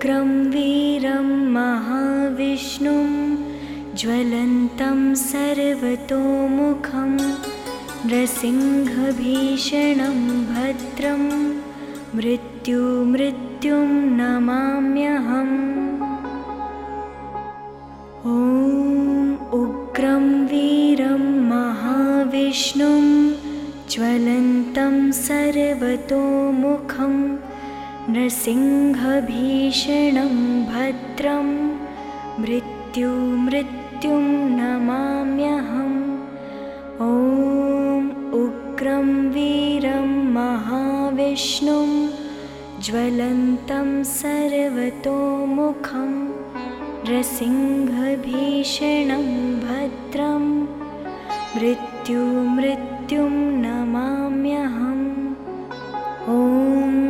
उग्रं वीरं महाविष्णुं ज्वलन्तं सर्वतोमुखं नृसिंहभीषणं भद्रं मृत्युमृत्युं नमाम्यहम्। ॐ उग्रं वीरं महाविष्णुं ज्वलन्तं सर्वतोमुखं नृसिंहभीषणं भद्रं मृत्युमृत्युं नमाम्यहम्। ॐ उग्रं वीरं महाविष्णुं ज्वलन्तं सर्वतोमुखं नृसिंहभीषणं भद्रं मृत्युमृत्युं नमाम्यहम्। ॐ